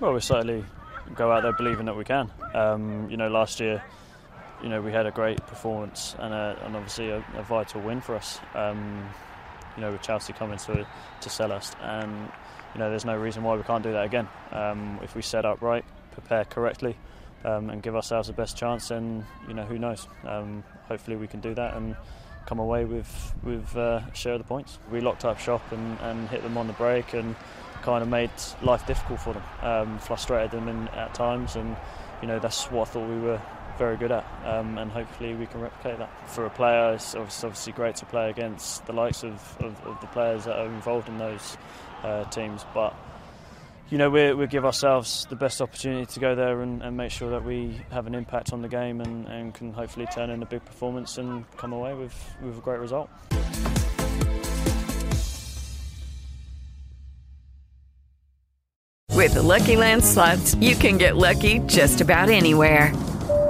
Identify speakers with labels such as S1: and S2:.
S1: Well, we certainly go out there believing that we can. Um, you know, last year, you know, we had a great performance and, a, and obviously a, a, vital win for us. Um, you know, with Chelsea coming to to Selhurst, and you know, there's no reason why we can't do that again. Um, if we set up right, prepare correctly, um, and give ourselves the best chance, then you know, who knows? Um, hopefully, we can do that and come away with with uh, share of the points. We locked up shop and, and hit them on the break and kind of made life difficult for them, um, frustrated them in, at times, and you know that's what I thought we were very good at, um, and hopefully we can replicate that. For a player, it's obviously great to play against the likes of, of, of the players that are involved in those uh, teams, but you know we we give ourselves the best opportunity to go there and, and make sure that we have an impact on the game and, and can hopefully turn in a big performance and come away with, with a great result.
S2: With the Lucky Land slots, you can get lucky just about anywhere.